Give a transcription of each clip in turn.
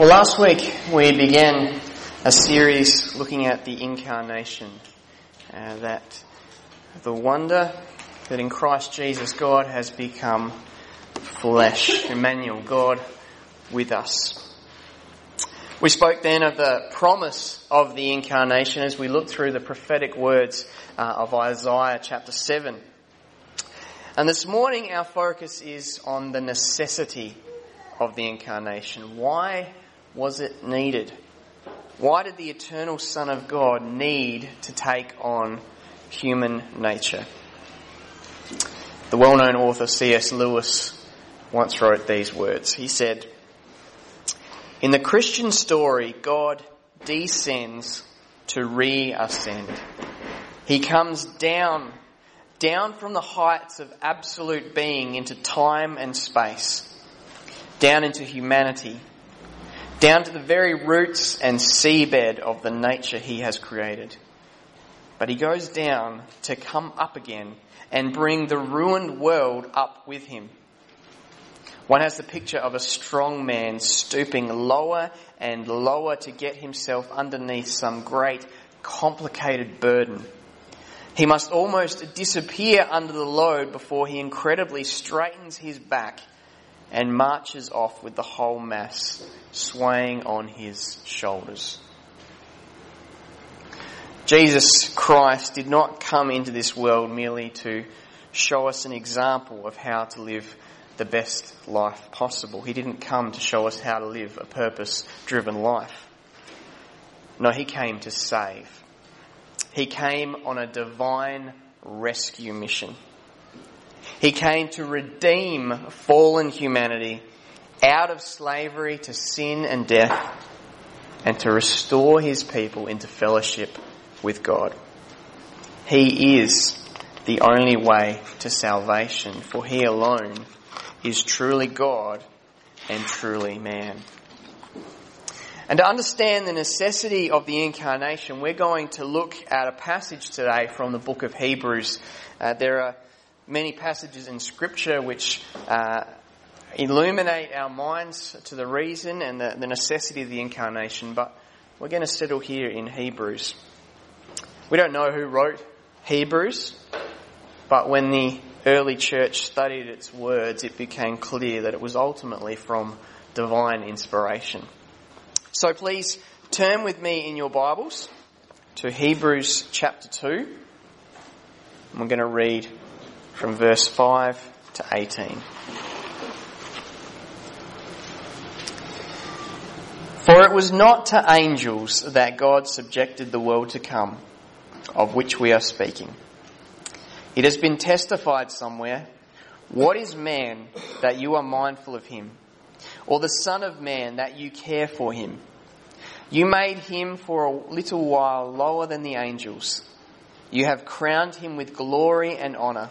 Well, last week we began a series looking at the incarnation. Uh, that the wonder that in Christ Jesus God has become flesh, Emmanuel, God with us. We spoke then of the promise of the incarnation as we looked through the prophetic words uh, of Isaiah chapter 7. And this morning our focus is on the necessity of the incarnation. Why was it needed? Why did the eternal Son of God need to take on human nature? The well known author C.S. Lewis once wrote these words. He said, In the Christian story, God descends to re-ascend. He comes down, down from the heights of absolute being into time and space, down into humanity, down to the very roots and seabed of the nature he has created. But he goes down to come up again and bring the ruined world up with him. One has the picture of a strong man stooping lower and lower to get himself underneath some great complicated burden. He must almost disappear under the load before he incredibly straightens his back and marches off with the whole mass swaying on his shoulders. Jesus Christ did not come into this world merely to show us an example of how to live the best life possible. He didn't come to show us how to live a purpose driven life. No, he came to save. He came on a divine rescue mission. He came to redeem fallen humanity out of slavery to sin and death and to restore his people into fellowship with God. He is the only way to salvation, for he alone is truly God and truly man. And to understand the necessity of the incarnation, we're going to look at a passage today from the book of Hebrews. Uh, there are many passages in Scripture which uh, illuminate our minds to the reason and the, the necessity of the incarnation, but we're going to settle here in Hebrews. We don't know who wrote Hebrews, but when the early church studied its words, it became clear that it was ultimately from divine inspiration. So please turn with me in your Bibles to Hebrews chapter 2. And we're going to read from verse 5 to 18. For it was not to angels that God subjected the world to come, of which we are speaking. It has been testified somewhere, what is man that you are mindful of him? Or the son of man that you care for him? You made him for a little while lower than the angels. You have crowned him with glory and honour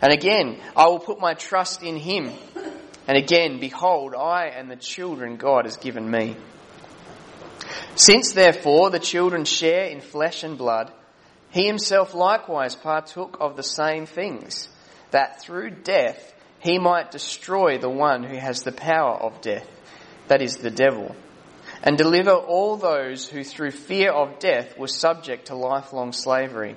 And again, I will put my trust in him. And again, behold, I and the children God has given me. Since therefore the children share in flesh and blood, he himself likewise partook of the same things, that through death he might destroy the one who has the power of death, that is the devil, and deliver all those who through fear of death were subject to lifelong slavery.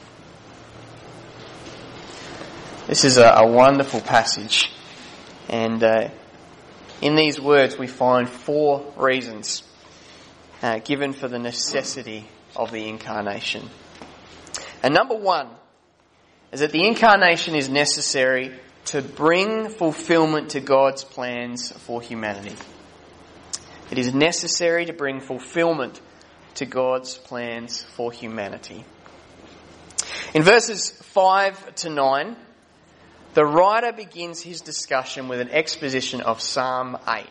This is a, a wonderful passage, and uh, in these words we find four reasons uh, given for the necessity of the incarnation. And number one is that the incarnation is necessary to bring fulfillment to God's plans for humanity. It is necessary to bring fulfillment to God's plans for humanity. In verses 5 to 9, the writer begins his discussion with an exposition of Psalm 8.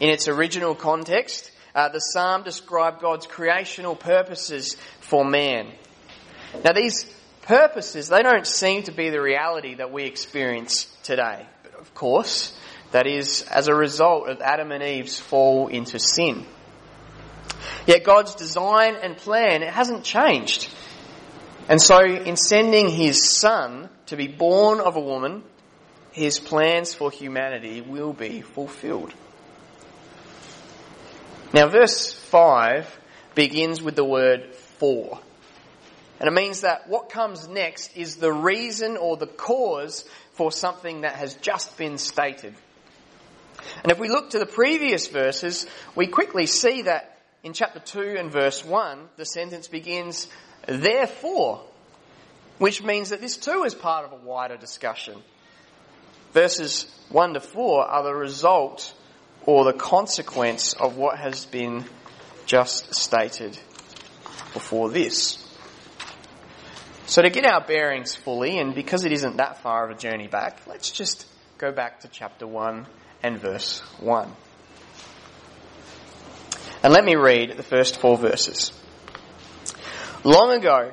In its original context, uh, the psalm described God's creational purposes for man. Now, these purposes, they don't seem to be the reality that we experience today. But of course, that is as a result of Adam and Eve's fall into sin. Yet God's design and plan, it hasn't changed. And so, in sending his son to be born of a woman, his plans for humanity will be fulfilled. Now, verse 5 begins with the word for. And it means that what comes next is the reason or the cause for something that has just been stated. And if we look to the previous verses, we quickly see that in chapter 2 and verse 1, the sentence begins, therefore, which means that this too is part of a wider discussion. Verses 1 to 4 are the result or the consequence of what has been just stated before this. So to get our bearings fully, and because it isn't that far of a journey back, let's just go back to chapter 1 and verse 1. And let me read the first four verses. Long ago,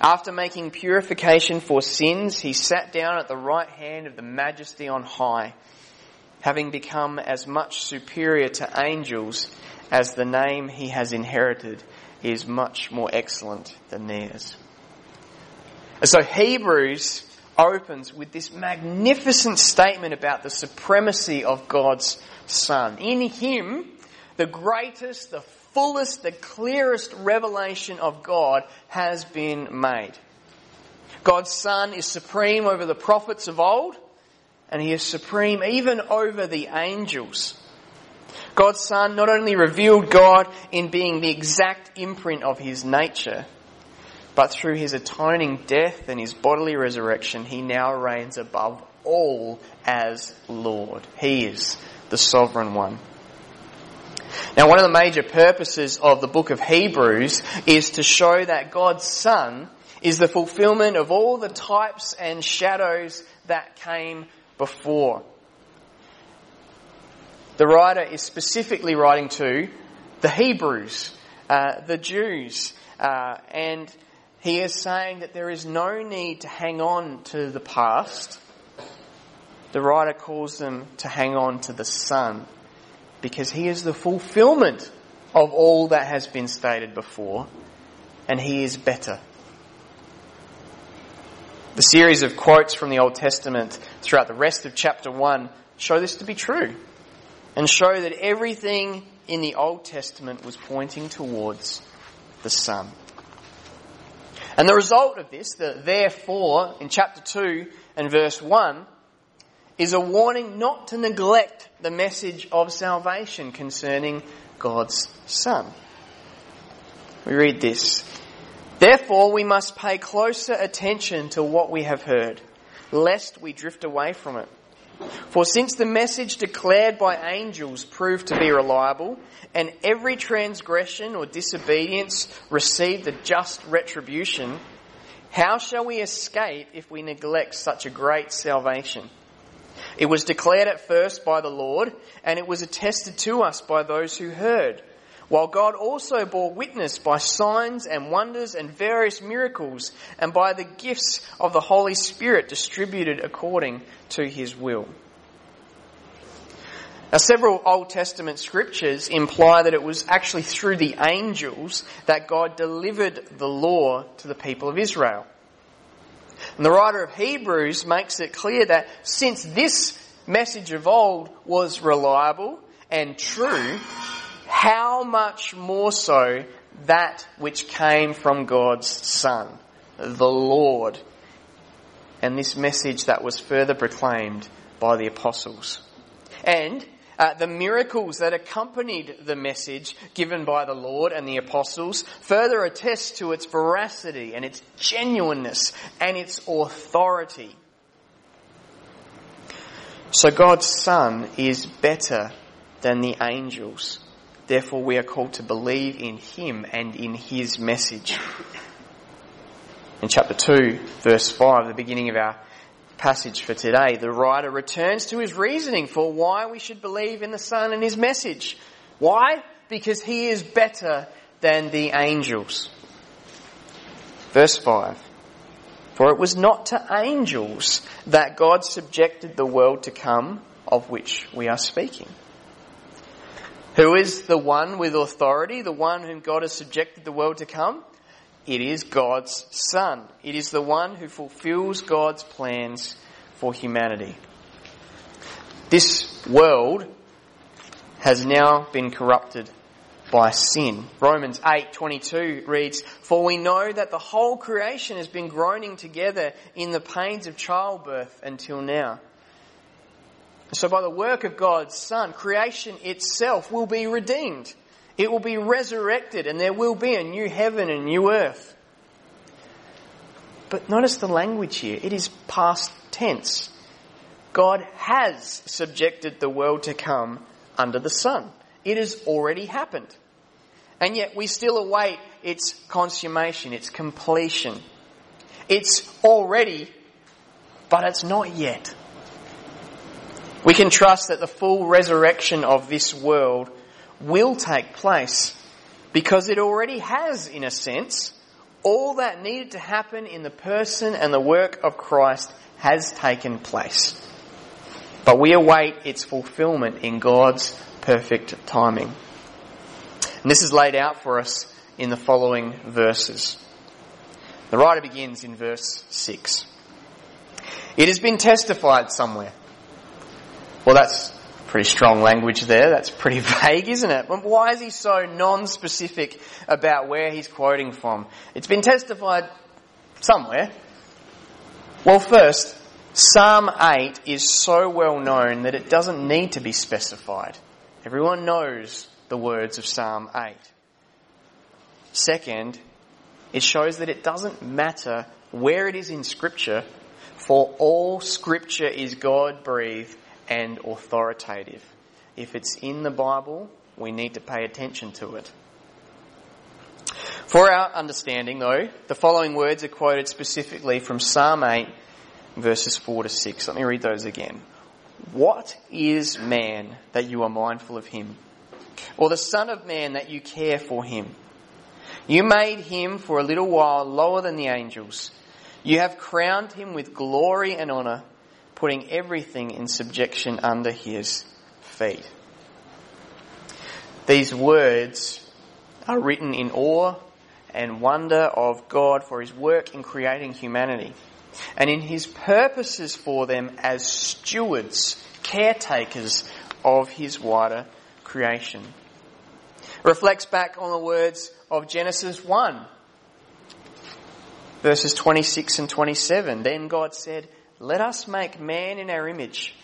After making purification for sins, he sat down at the right hand of the majesty on high, having become as much superior to angels as the name he has inherited is much more excellent than theirs. And so Hebrews opens with this magnificent statement about the supremacy of God's Son. In Him, the greatest, the fullest, the clearest revelation of God has been made. God's Son is supreme over the prophets of old, and He is supreme even over the angels. God's Son not only revealed God in being the exact imprint of His nature, but through His atoning death and His bodily resurrection, He now reigns above all as Lord. He is the sovereign one. Now, one of the major purposes of the book of Hebrews is to show that God's Son is the fulfillment of all the types and shadows that came before. The writer is specifically writing to the Hebrews, uh, the Jews, uh, and he is saying that there is no need to hang on to the past. The writer calls them to hang on to the Son because he is the fulfillment of all that has been stated before, and he is better. The series of quotes from the Old Testament throughout the rest of chapter 1 show this to be true and show that everything in the Old Testament was pointing towards the Son. And the result of this, the therefore, in chapter 2 and verse 1, is a warning not to neglect the message of salvation concerning God's Son. We read this. Therefore, we must pay closer attention to what we have heard, lest we drift away from it. For since the message declared by angels proved to be reliable, and every transgression or disobedience received a just retribution, how shall we escape if we neglect such a great salvation? It was declared at first by the Lord, and it was attested to us by those who heard. While God also bore witness by signs and wonders and various miracles, and by the gifts of the Holy Spirit distributed according to his will. Now, several Old Testament scriptures imply that it was actually through the angels that God delivered the law to the people of Israel. And the writer of Hebrews makes it clear that since this message of old was reliable and true, how much more so that which came from God's Son, the Lord, and this message that was further proclaimed by the apostles. And uh, the miracles that accompanied the message given by the Lord and the apostles further attest to its veracity and its genuineness and its authority. So God's Son is better than the angels. Therefore we are called to believe in Him and in His message. In chapter 2, verse 5, the beginning of our passage for today, the writer returns to his reasoning for why we should believe in the Son and his message. Why? Because he is better than the angels. Verse 5. For it was not to angels that God subjected the world to come of which we are speaking. Who is the one with authority, the one whom God has subjected the world to come? It is God's Son. It is the one who fulfills God's plans for humanity. This world has now been corrupted by sin. Romans 8:22 reads, "For we know that the whole creation has been groaning together in the pains of childbirth until now." So by the work of God's Son, creation itself will be redeemed. It will be resurrected and there will be a new heaven and new earth. But notice the language here. It is past tense. God has subjected the world to come under the Son. It has already happened. And yet we still await its consummation, its completion. It's already, but it's not yet. We can trust that the full resurrection of this world will take place because it already has, in a sense, all that needed to happen in the person and the work of Christ has taken place. But we await its fulfillment in God's perfect timing. And this is laid out for us in the following verses. The writer begins in verse 6. It has been testified somewhere. Well, that's Pretty strong language there. That's pretty vague, isn't it? Why is he so non-specific about where he's quoting from? It's been testified somewhere. Well, first, Psalm 8 is so well known that it doesn't need to be specified. Everyone knows the words of Psalm 8. Second, it shows that it doesn't matter where it is in Scripture, for all Scripture is God breathed and authoritative. If it's in the Bible, we need to pay attention to it. For our understanding, though, the following words are quoted specifically from Psalm 8, verses 4 to 6. Let me read those again. What is man that you are mindful of him? Or the Son of Man that you care for him? You made him for a little while lower than the angels. You have crowned him with glory and honour putting everything in subjection under his feet. These words are written in awe and wonder of God for his work in creating humanity and in his purposes for them as stewards, caretakers of his wider creation. reflects back on the words of Genesis 1, verses 26 and 27. Then God said, let us make man in our image,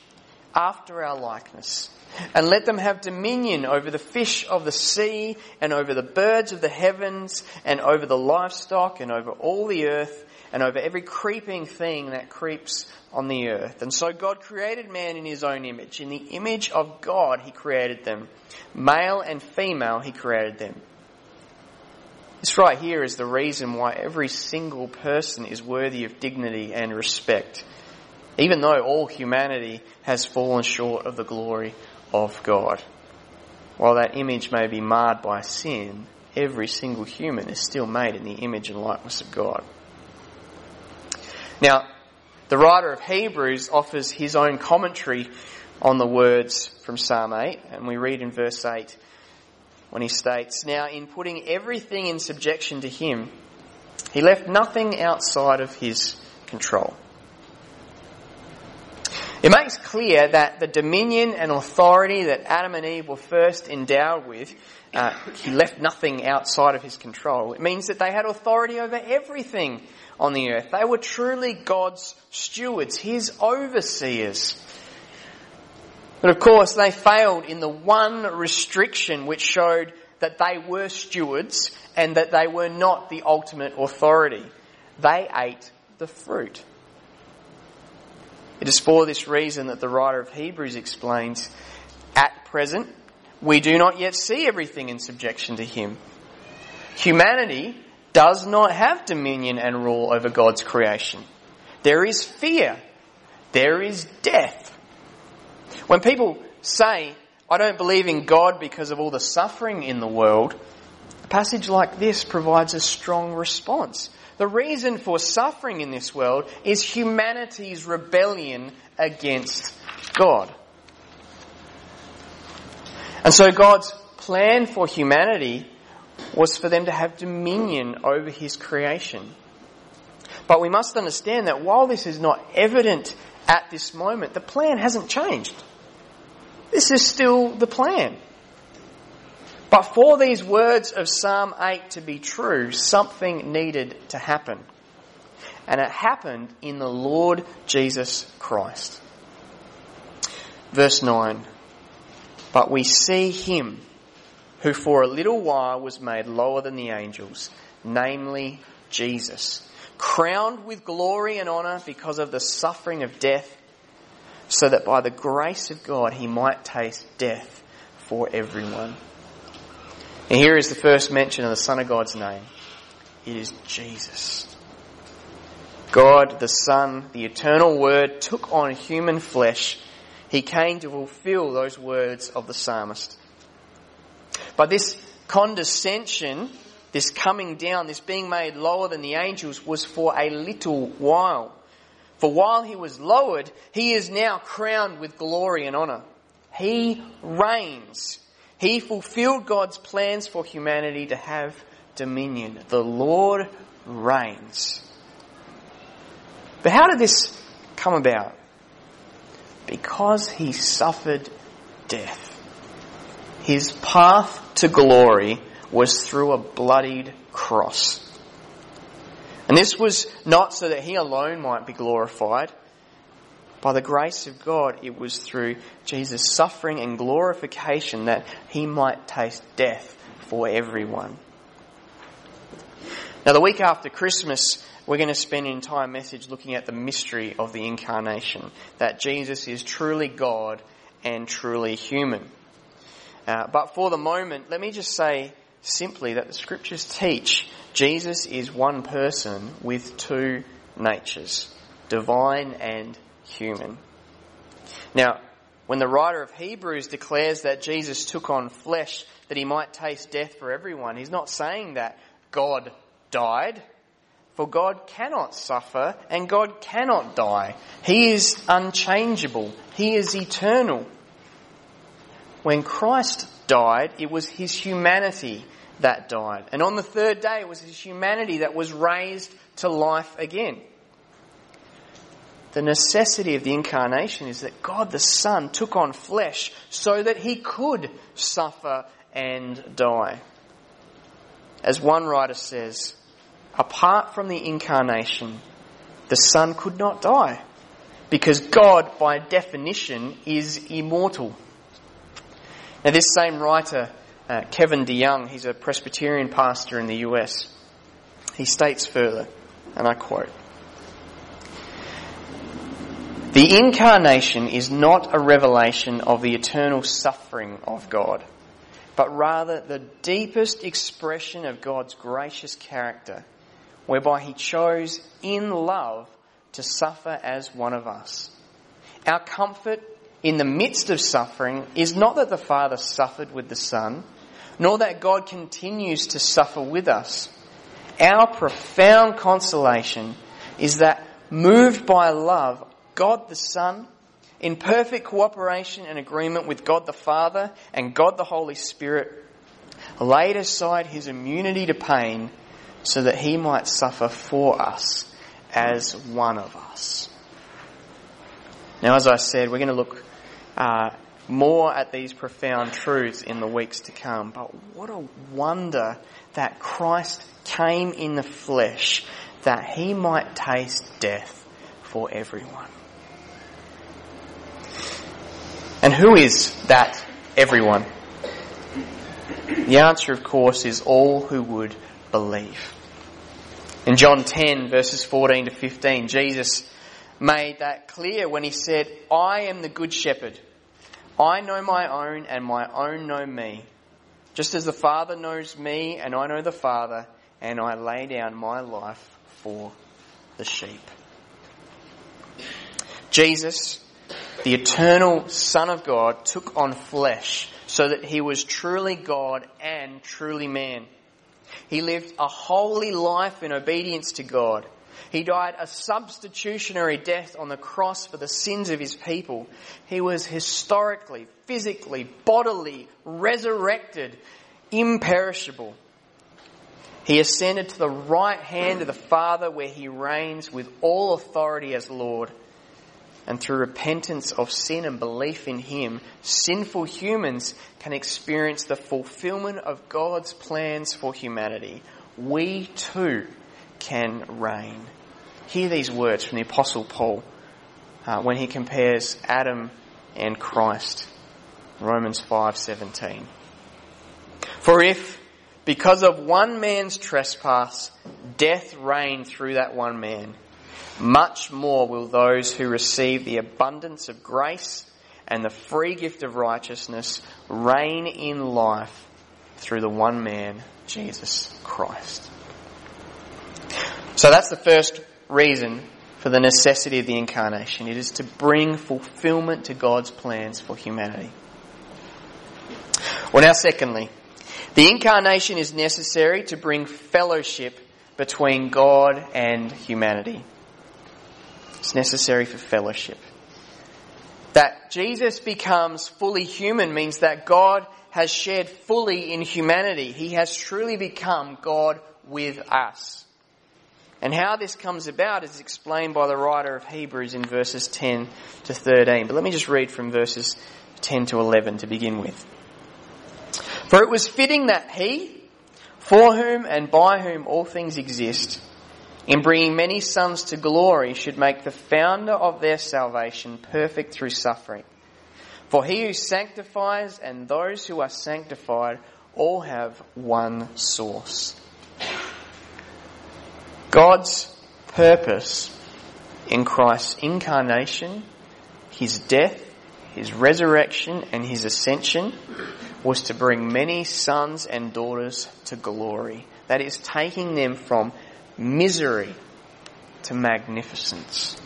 after our likeness, and let them have dominion over the fish of the sea and over the birds of the heavens and over the livestock and over all the earth and over every creeping thing that creeps on the earth. And so God created man in his own image. In the image of God he created them. Male and female he created them. This right here is the reason why every single person is worthy of dignity and respect. Even though all humanity has fallen short of the glory of God. While that image may be marred by sin, every single human is still made in the image and likeness of God. Now, the writer of Hebrews offers his own commentary on the words from Psalm 8, and we read in verse 8 when he states, Now, in putting everything in subjection to him, he left nothing outside of his control. It makes clear that the dominion and authority that Adam and Eve were first endowed with, uh, he left nothing outside of his control. It means that they had authority over everything on the earth. They were truly God's stewards, his overseers. But of course, they failed in the one restriction which showed that they were stewards and that they were not the ultimate authority. They ate the fruit. It is for this reason that the writer of Hebrews explains, at present, we do not yet see everything in subjection to him. Humanity does not have dominion and rule over God's creation. There is fear. There is death. When people say, I don't believe in God because of all the suffering in the world, a passage like this provides a strong response. The reason for suffering in this world is humanity's rebellion against God. And so God's plan for humanity was for them to have dominion over His creation. But we must understand that while this is not evident at this moment, the plan hasn't changed. This is still the plan. But for these words of Psalm 8 to be true, something needed to happen. And it happened in the Lord Jesus Christ. Verse 9. But we see him who for a little while was made lower than the angels, namely Jesus, crowned with glory and honour because of the suffering of death, so that by the grace of God he might taste death for everyone. And here is the first mention of the Son of God's name. It is Jesus. God, the Son, the eternal Word, took on human flesh. He came to fulfill those words of the psalmist. But this condescension, this coming down, this being made lower than the angels was for a little while. For while he was lowered, he is now crowned with glory and honour. He reigns he fulfilled God's plans for humanity to have dominion. The Lord reigns. But how did this come about? Because he suffered death. His path to glory was through a bloodied cross. And this was not so that he alone might be glorified, by the grace of God, it was through Jesus' suffering and glorification that he might taste death for everyone. Now, the week after Christmas, we're going to spend an entire message looking at the mystery of the incarnation, that Jesus is truly God and truly human. Uh, but for the moment, let me just say simply that the scriptures teach Jesus is one person with two natures, divine and human. Now, when the writer of Hebrews declares that Jesus took on flesh that he might taste death for everyone, he's not saying that God died. For God cannot suffer and God cannot die. He is unchangeable. He is eternal. When Christ died, it was his humanity that died. And on the third day, it was his humanity that was raised to life again the necessity of the incarnation is that God the Son took on flesh so that he could suffer and die. As one writer says, apart from the incarnation, the Son could not die because God, by definition, is immortal. Now, this same writer, uh, Kevin DeYoung, he's a Presbyterian pastor in the US. He states further, and I quote, The incarnation is not a revelation of the eternal suffering of God, but rather the deepest expression of God's gracious character, whereby he chose in love to suffer as one of us. Our comfort in the midst of suffering is not that the Father suffered with the Son, nor that God continues to suffer with us. Our profound consolation is that moved by love, God the Son, in perfect cooperation and agreement with God the Father and God the Holy Spirit, laid aside his immunity to pain so that he might suffer for us as one of us. Now, as I said, we're going to look uh, more at these profound truths in the weeks to come. But what a wonder that Christ came in the flesh that he might taste death for everyone. And who is that everyone? The answer, of course, is all who would believe. In John 10, verses 14 to 15, Jesus made that clear when he said, I am the good shepherd. I know my own, and my own know me. Just as the Father knows me, and I know the Father, and I lay down my life for the sheep. Jesus, the eternal Son of God, took on flesh so that he was truly God and truly man. He lived a holy life in obedience to God. He died a substitutionary death on the cross for the sins of his people. He was historically, physically, bodily, resurrected, imperishable. He ascended to the right hand of the Father where he reigns with all authority as Lord. And through repentance of sin and belief in Him, sinful humans can experience the fulfillment of God's plans for humanity. We too can reign. Hear these words from the Apostle Paul uh, when he compares Adam and Christ. Romans 5:17. For if because of one man's trespass death reigned through that one man, much more will those who receive the abundance of grace and the free gift of righteousness reign in life through the one man, Jesus Christ. So that's the first reason for the necessity of the incarnation. It is to bring fulfillment to God's plans for humanity. Well, now, secondly, the incarnation is necessary to bring fellowship between God and humanity. It's necessary for fellowship. That Jesus becomes fully human means that God has shared fully in humanity. He has truly become God with us. And how this comes about is explained by the writer of Hebrews in verses 10 to 13. But let me just read from verses 10 to 11 to begin with. For it was fitting that he, for whom and by whom all things exist, in bringing many sons to glory, should make the founder of their salvation perfect through suffering. For he who sanctifies and those who are sanctified all have one source. God's purpose in Christ's incarnation, his death, his resurrection, and his ascension was to bring many sons and daughters to glory. That is, taking them from misery to magnificence.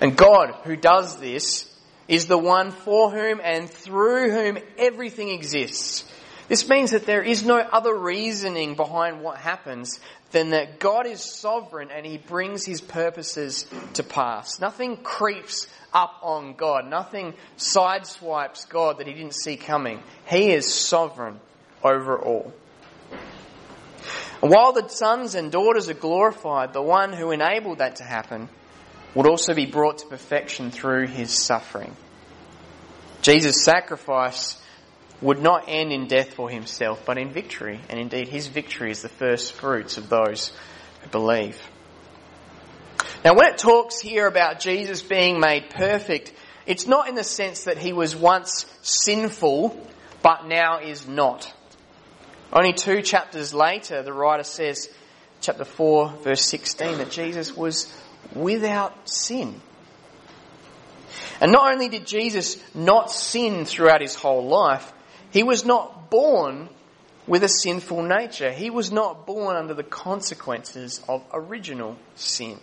And God, who does this, is the one for whom and through whom everything exists. This means that there is no other reasoning behind what happens than that God is sovereign and he brings his purposes to pass. Nothing creeps up on God. Nothing sideswipes God that he didn't see coming. He is sovereign over all. And while the sons and daughters are glorified, the one who enabled that to happen would also be brought to perfection through his suffering. Jesus' sacrifice would not end in death for himself, but in victory. And indeed, his victory is the first fruits of those who believe. Now, when it talks here about Jesus being made perfect, it's not in the sense that he was once sinful, but now is not. Only two chapters later, the writer says, chapter 4, verse 16, that Jesus was without sin. And not only did Jesus not sin throughout his whole life, he was not born with a sinful nature. He was not born under the consequences of original sin.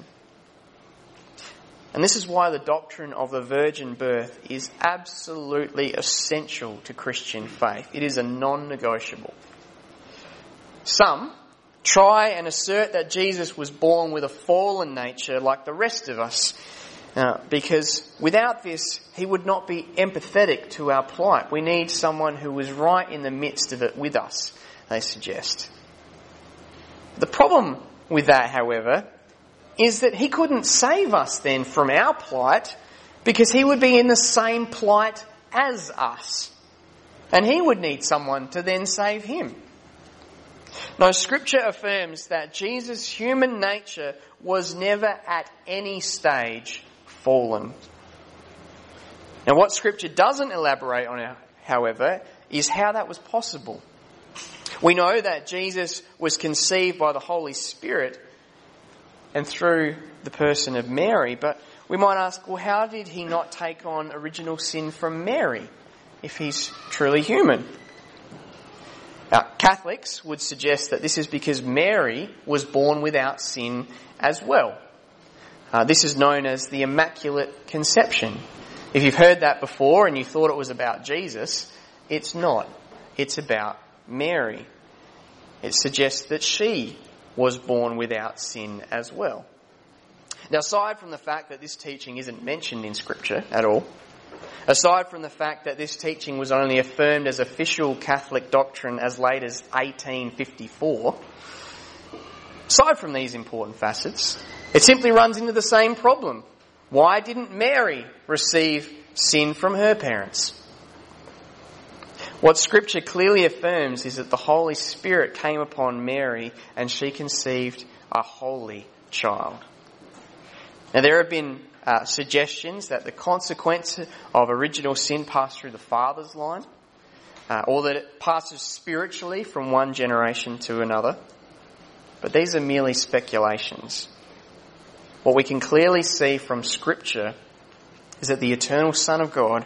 And this is why the doctrine of the virgin birth is absolutely essential to Christian faith. It is a non-negotiable. Some try and assert that Jesus was born with a fallen nature like the rest of us, uh, because without this, he would not be empathetic to our plight. We need someone who was right in the midst of it with us, they suggest. The problem with that, however, is that he couldn't save us then from our plight because he would be in the same plight as us. And he would need someone to then save him. No, scripture affirms that Jesus' human nature was never at any stage fallen. Now what scripture doesn't elaborate on, however, is how that was possible. We know that Jesus was conceived by the Holy Spirit and through the person of Mary. But we might ask, well, how did he not take on original sin from Mary if he's truly human? Now, Catholics would suggest that this is because Mary was born without sin as well. Uh, this is known as the Immaculate Conception. If you've heard that before and you thought it was about Jesus, it's not. It's about Mary. It suggests that she was born without sin as well. Now, aside from the fact that this teaching isn't mentioned in Scripture at all, aside from the fact that this teaching was only affirmed as official Catholic doctrine as late as 1854, aside from these important facets, it simply runs into the same problem. Why didn't Mary receive sin from her parents? What Scripture clearly affirms is that the Holy Spirit came upon Mary and she conceived a holy child. Now, there have been uh, suggestions that the consequence of original sin passed through the father's line, uh, or that it passes spiritually from one generation to another. But these are merely speculations. What we can clearly see from Scripture is that the eternal Son of God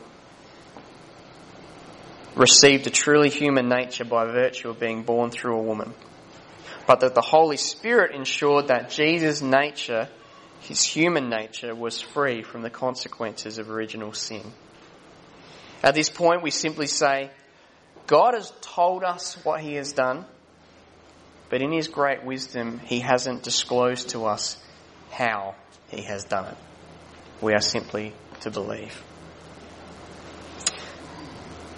received a truly human nature by virtue of being born through a woman. But that the Holy Spirit ensured that Jesus' nature, his human nature, was free from the consequences of original sin. At this point, we simply say, God has told us what he has done, but in his great wisdom, he hasn't disclosed to us how he has done it. We are simply to believe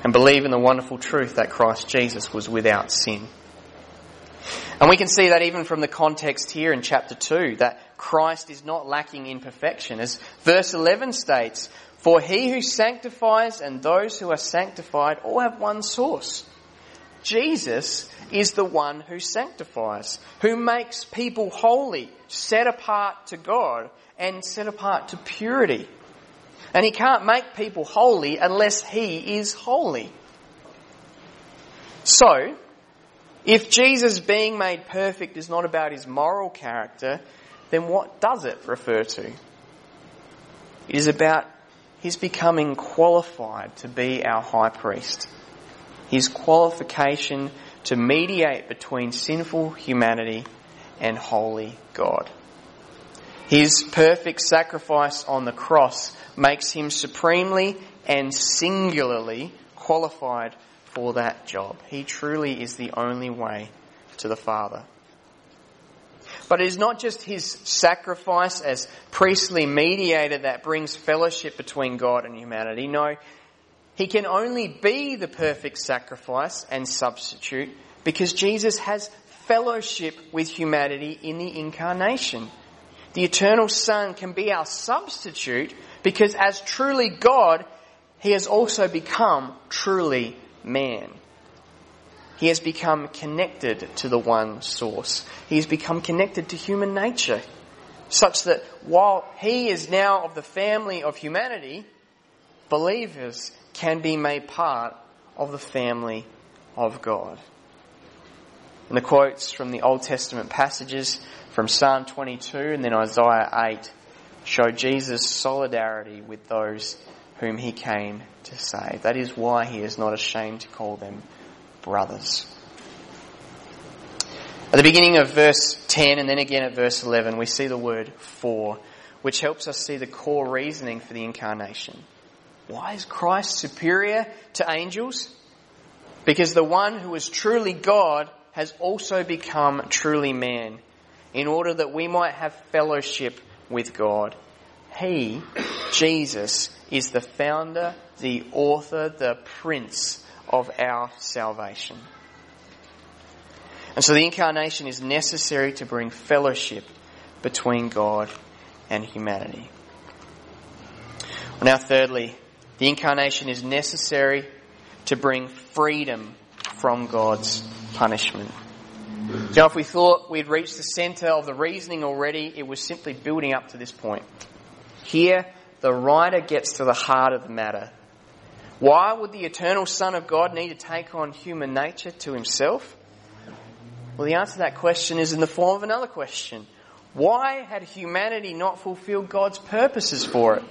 and believe in the wonderful truth that Christ Jesus was without sin. And we can see that even from the context here in chapter 2, that Christ is not lacking in perfection. As verse 11 states, For he who sanctifies and those who are sanctified all have one source. Jesus is the one who sanctifies, who makes people holy, set apart to God, and set apart to purity. And he can't make people holy unless he is holy. So, if Jesus being made perfect is not about his moral character, then what does it refer to? It is about his becoming qualified to be our high priest. His qualification to mediate between sinful humanity and holy God. His perfect sacrifice on the cross makes him supremely and singularly qualified for that job. He truly is the only way to the Father. But it is not just his sacrifice as priestly mediator that brings fellowship between God and humanity. No, he can only be the perfect sacrifice and substitute because Jesus has fellowship with humanity in the incarnation. The eternal Son can be our substitute because as truly God, he has also become truly man. He has become connected to the one source. He has become connected to human nature, such that while he is now of the family of humanity, believers can be made part of the family of God. And the quotes from the Old Testament passages from Psalm 22 and then Isaiah 8 show Jesus' solidarity with those whom he came to save. That is why he is not ashamed to call them brothers. At the beginning of verse 10 and then again at verse 11, we see the word for, which helps us see the core reasoning for the incarnation. Why is Christ superior to angels? Because the one who is truly God has also become truly man in order that we might have fellowship with God. He, Jesus, is the founder, the author, the prince of our salvation. And so the incarnation is necessary to bring fellowship between God and humanity. Now, thirdly, the incarnation is necessary to bring freedom from God's punishment. Now, if we thought we'd reached the centre of the reasoning already, it was simply building up to this point. Here, the writer gets to the heart of the matter. Why would the eternal Son of God need to take on human nature to himself? Well, the answer to that question is in the form of another question. Why had humanity not fulfilled God's purposes for it?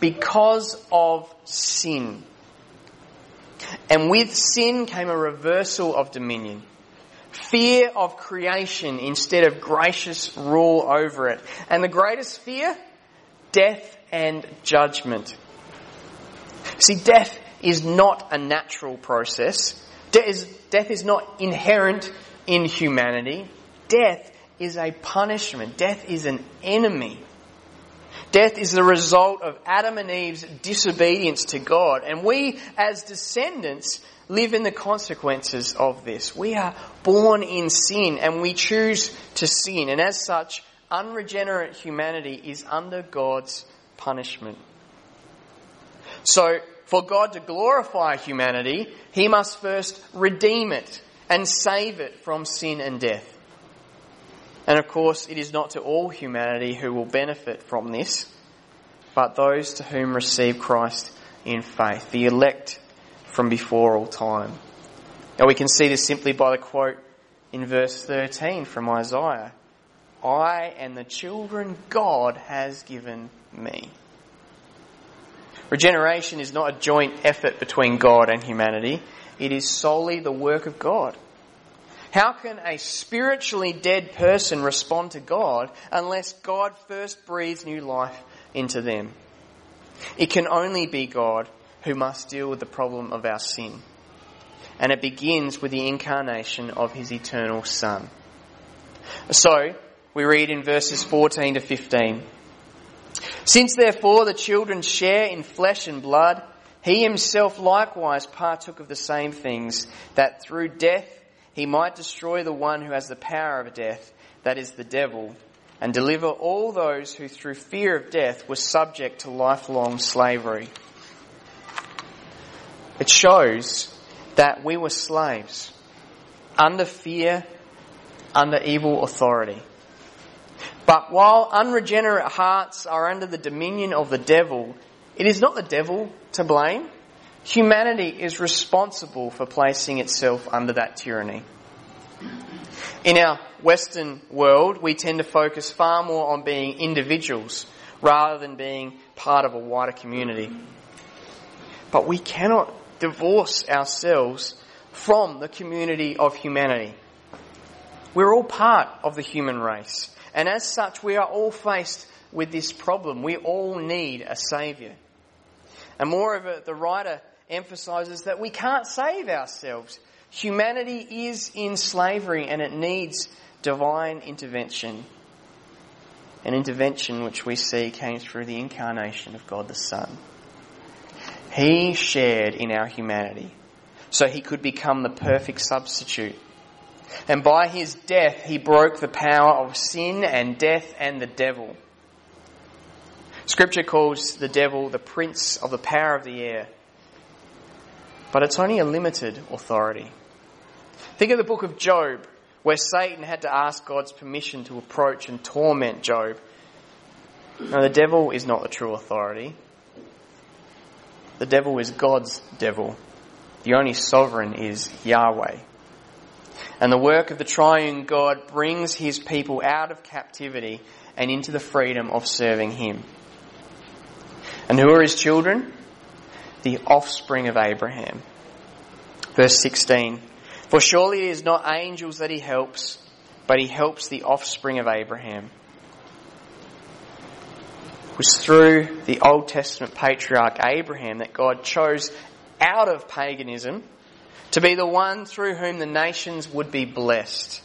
Because of sin. And with sin came a reversal of dominion. Fear of creation instead of gracious rule over it. And the greatest fear? Death and judgment. See, death is not a natural process. Death is, death is not inherent in humanity. Death is a punishment. Death is an enemy. Death is the result of Adam and Eve's disobedience to God. And we, as descendants, live in the consequences of this. We are born in sin and we choose to sin. And as such, unregenerate humanity is under God's punishment. So, for God to glorify humanity, He must first redeem it and save it from sin and death. And of course, it is not to all humanity who will benefit from this, but those to whom receive Christ in faith, the elect from before all time. Now we can see this simply by the quote in verse 13 from Isaiah I and the children God has given me. Regeneration is not a joint effort between God and humanity. It is solely the work of God. How can a spiritually dead person respond to God unless God first breathes new life into them? It can only be God who must deal with the problem of our sin. And it begins with the incarnation of his eternal Son. So, we read in verses 14 to 15. Since therefore the children share in flesh and blood, he himself likewise partook of the same things, that through death he might destroy the one who has the power of death, that is the devil, and deliver all those who through fear of death were subject to lifelong slavery. It shows that we were slaves, under fear, under evil authority. But while unregenerate hearts are under the dominion of the devil, it is not the devil to blame. Humanity is responsible for placing itself under that tyranny. In our Western world, we tend to focus far more on being individuals rather than being part of a wider community. But we cannot divorce ourselves from the community of humanity. We're all part of the human race. And as such, we are all faced with this problem. We all need a saviour. And moreover, the writer emphasises that we can't save ourselves. Humanity is in slavery and it needs divine intervention. An intervention which we see came through the incarnation of God the Son. He shared in our humanity so he could become the perfect substitute. And by his death, he broke the power of sin and death and the devil. Scripture calls the devil the prince of the power of the air. But it's only a limited authority. Think of the book of Job, where Satan had to ask God's permission to approach and torment Job. Now, the devil is not the true authority. The devil is God's devil. The only sovereign is Yahweh. And the work of the triune God brings his people out of captivity and into the freedom of serving him. And who are his children? The offspring of Abraham. Verse 16. For surely it is not angels that he helps, but he helps the offspring of Abraham. It was through the Old Testament patriarch Abraham that God chose out of paganism to be the one through whom the nations would be blessed.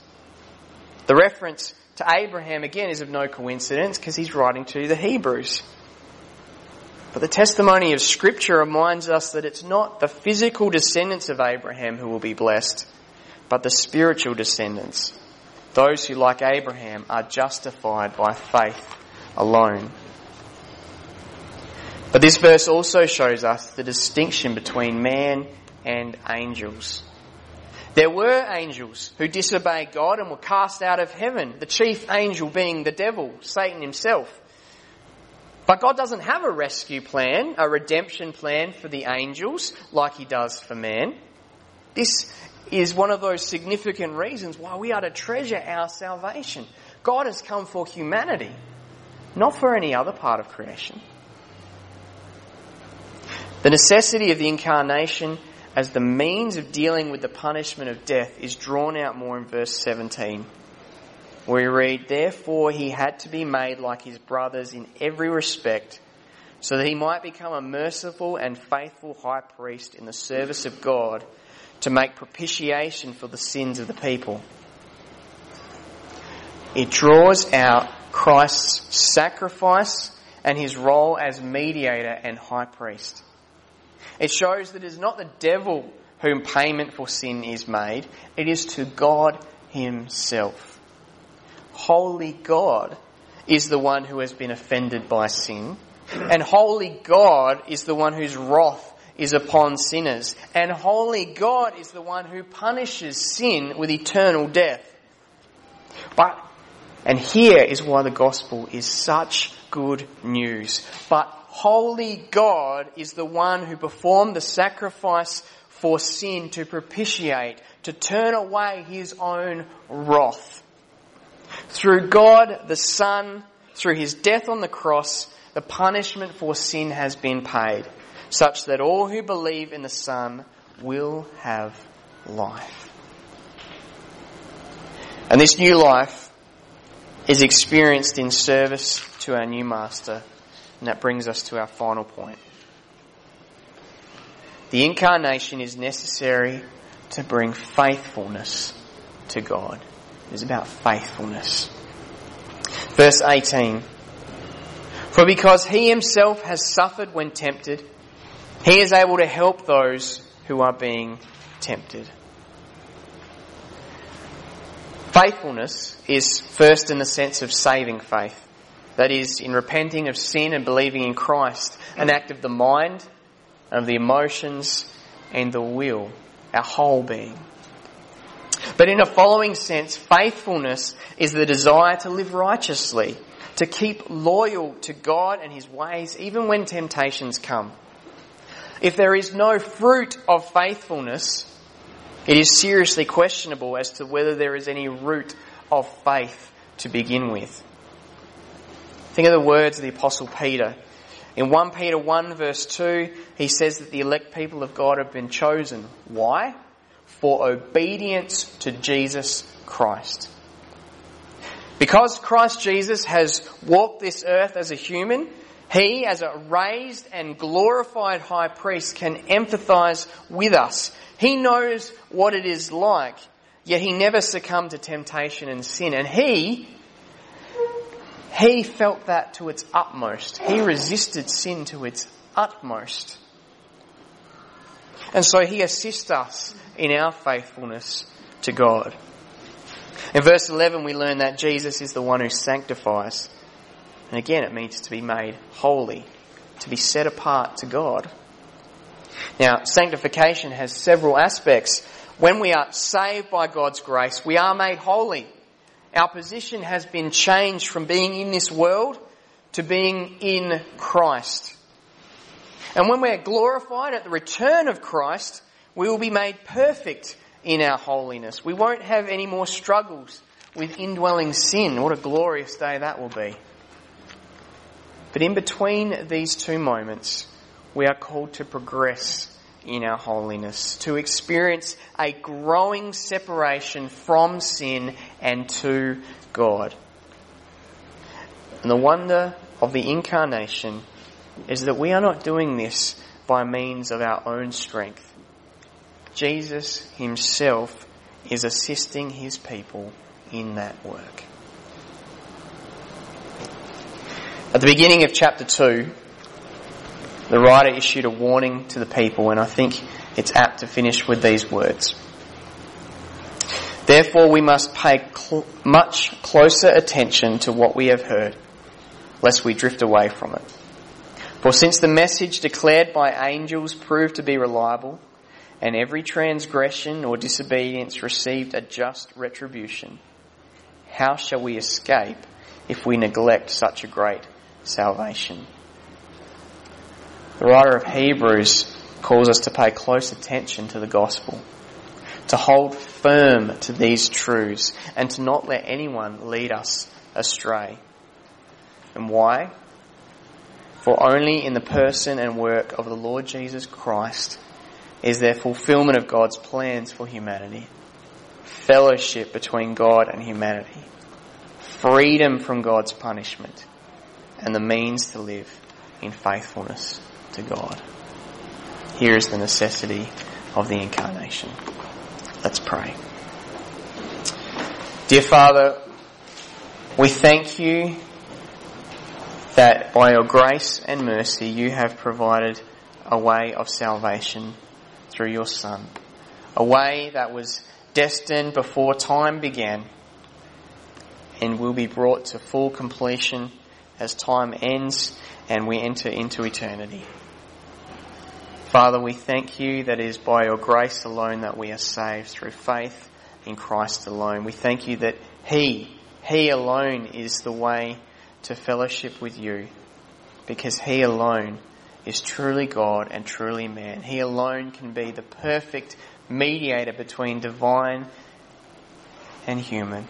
The reference to Abraham again is of no coincidence because he's writing to the Hebrews. But the testimony of Scripture reminds us that it's not the physical descendants of Abraham who will be blessed, but the spiritual descendants. Those who, like Abraham, are justified by faith alone. But this verse also shows us the distinction between man and angels. There were angels who disobeyed God and were cast out of heaven, the chief angel being the devil, Satan himself. But God doesn't have a rescue plan, a redemption plan for the angels like he does for man. This is one of those significant reasons why we are to treasure our salvation. God has come for humanity, not for any other part of creation. The necessity of the incarnation as the means of dealing with the punishment of death is drawn out more in verse 17, we read, Therefore he had to be made like his brothers in every respect, so that he might become a merciful and faithful high priest in the service of God to make propitiation for the sins of the people. It draws out Christ's sacrifice and his role as mediator and high priest. It shows that it is not the devil whom payment for sin is made, it is to God Himself. Holy God is the one who has been offended by sin, and holy God is the one whose wrath is upon sinners, and holy God is the one who punishes sin with eternal death. But, and here is why the gospel is such good news. But holy God is the one who performed the sacrifice for sin to propitiate, to turn away his own wrath. Through God the Son, through his death on the cross, the punishment for sin has been paid, such that all who believe in the Son will have life. And this new life is experienced in service to our new Master, and that brings us to our final point. The incarnation is necessary to bring faithfulness to God. It is about faithfulness. Verse 18. For because he himself has suffered when tempted, he is able to help those who are being tempted. Faithfulness is first in the sense of saving faith. That is, in repenting of sin and believing in Christ, an act of the mind, of the emotions, and the will, our whole being. But in a following sense, faithfulness is the desire to live righteously, to keep loyal to God and His ways, even when temptations come. If there is no fruit of faithfulness, it is seriously questionable as to whether there is any root of faith to begin with. Think of the words of the Apostle Peter. In 1 Peter 1 verse 2, he says that the elect people of God have been chosen. Why? For obedience to Jesus Christ. Because Christ Jesus has walked this earth as a human, he, as a raised and glorified high priest, can empathize with us. He knows what it is like, yet he never succumbed to temptation and sin. And he he felt that to its utmost. He resisted sin to its utmost. And so he assists us in our faithfulness to God. In verse 11 we learn that Jesus is the one who sanctifies. And again it means to be made holy, to be set apart to God. Now, sanctification has several aspects. When we are saved by God's grace, we are made holy. Our position has been changed from being in this world to being in Christ. And when we're glorified at the return of Christ, We will be made perfect in our holiness. We won't have any more struggles with indwelling sin. What a glorious day that will be. But in between these two moments, we are called to progress in our holiness, to experience a growing separation from sin and to God. And the wonder of the incarnation is that we are not doing this by means of our own strength. Jesus himself is assisting his people in that work. At the beginning of chapter 2, the writer issued a warning to the people, and I think it's apt to finish with these words. Therefore, we must pay cl- much closer attention to what we have heard, lest we drift away from it. For since the message declared by angels proved to be reliable, and every transgression or disobedience received a just retribution, how shall we escape if we neglect such a great salvation? The writer of Hebrews calls us to pay close attention to the gospel, to hold firm to these truths, and to not let anyone lead us astray. And why? For only in the person and work of the Lord Jesus Christ is there fulfillment of God's plans for humanity, fellowship between God and humanity, freedom from God's punishment, and the means to live in faithfulness to God. Here is the necessity of the incarnation. Let's pray. Dear Father, we thank you that by your grace and mercy you have provided a way of salvation through your Son. A way that was destined before time began and will be brought to full completion as time ends and we enter into eternity. Father, we thank you that it is by your grace alone that we are saved through faith in Christ alone. We thank you that He, He alone is the way to fellowship with you because He alone is truly God and truly man. He alone can be the perfect mediator between divine and human.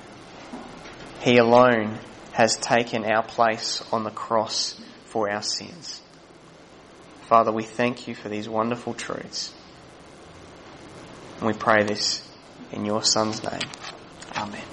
He alone has taken our place on the cross for our sins. Father, we thank you for these wonderful truths. And we pray this in your Son's name. Amen.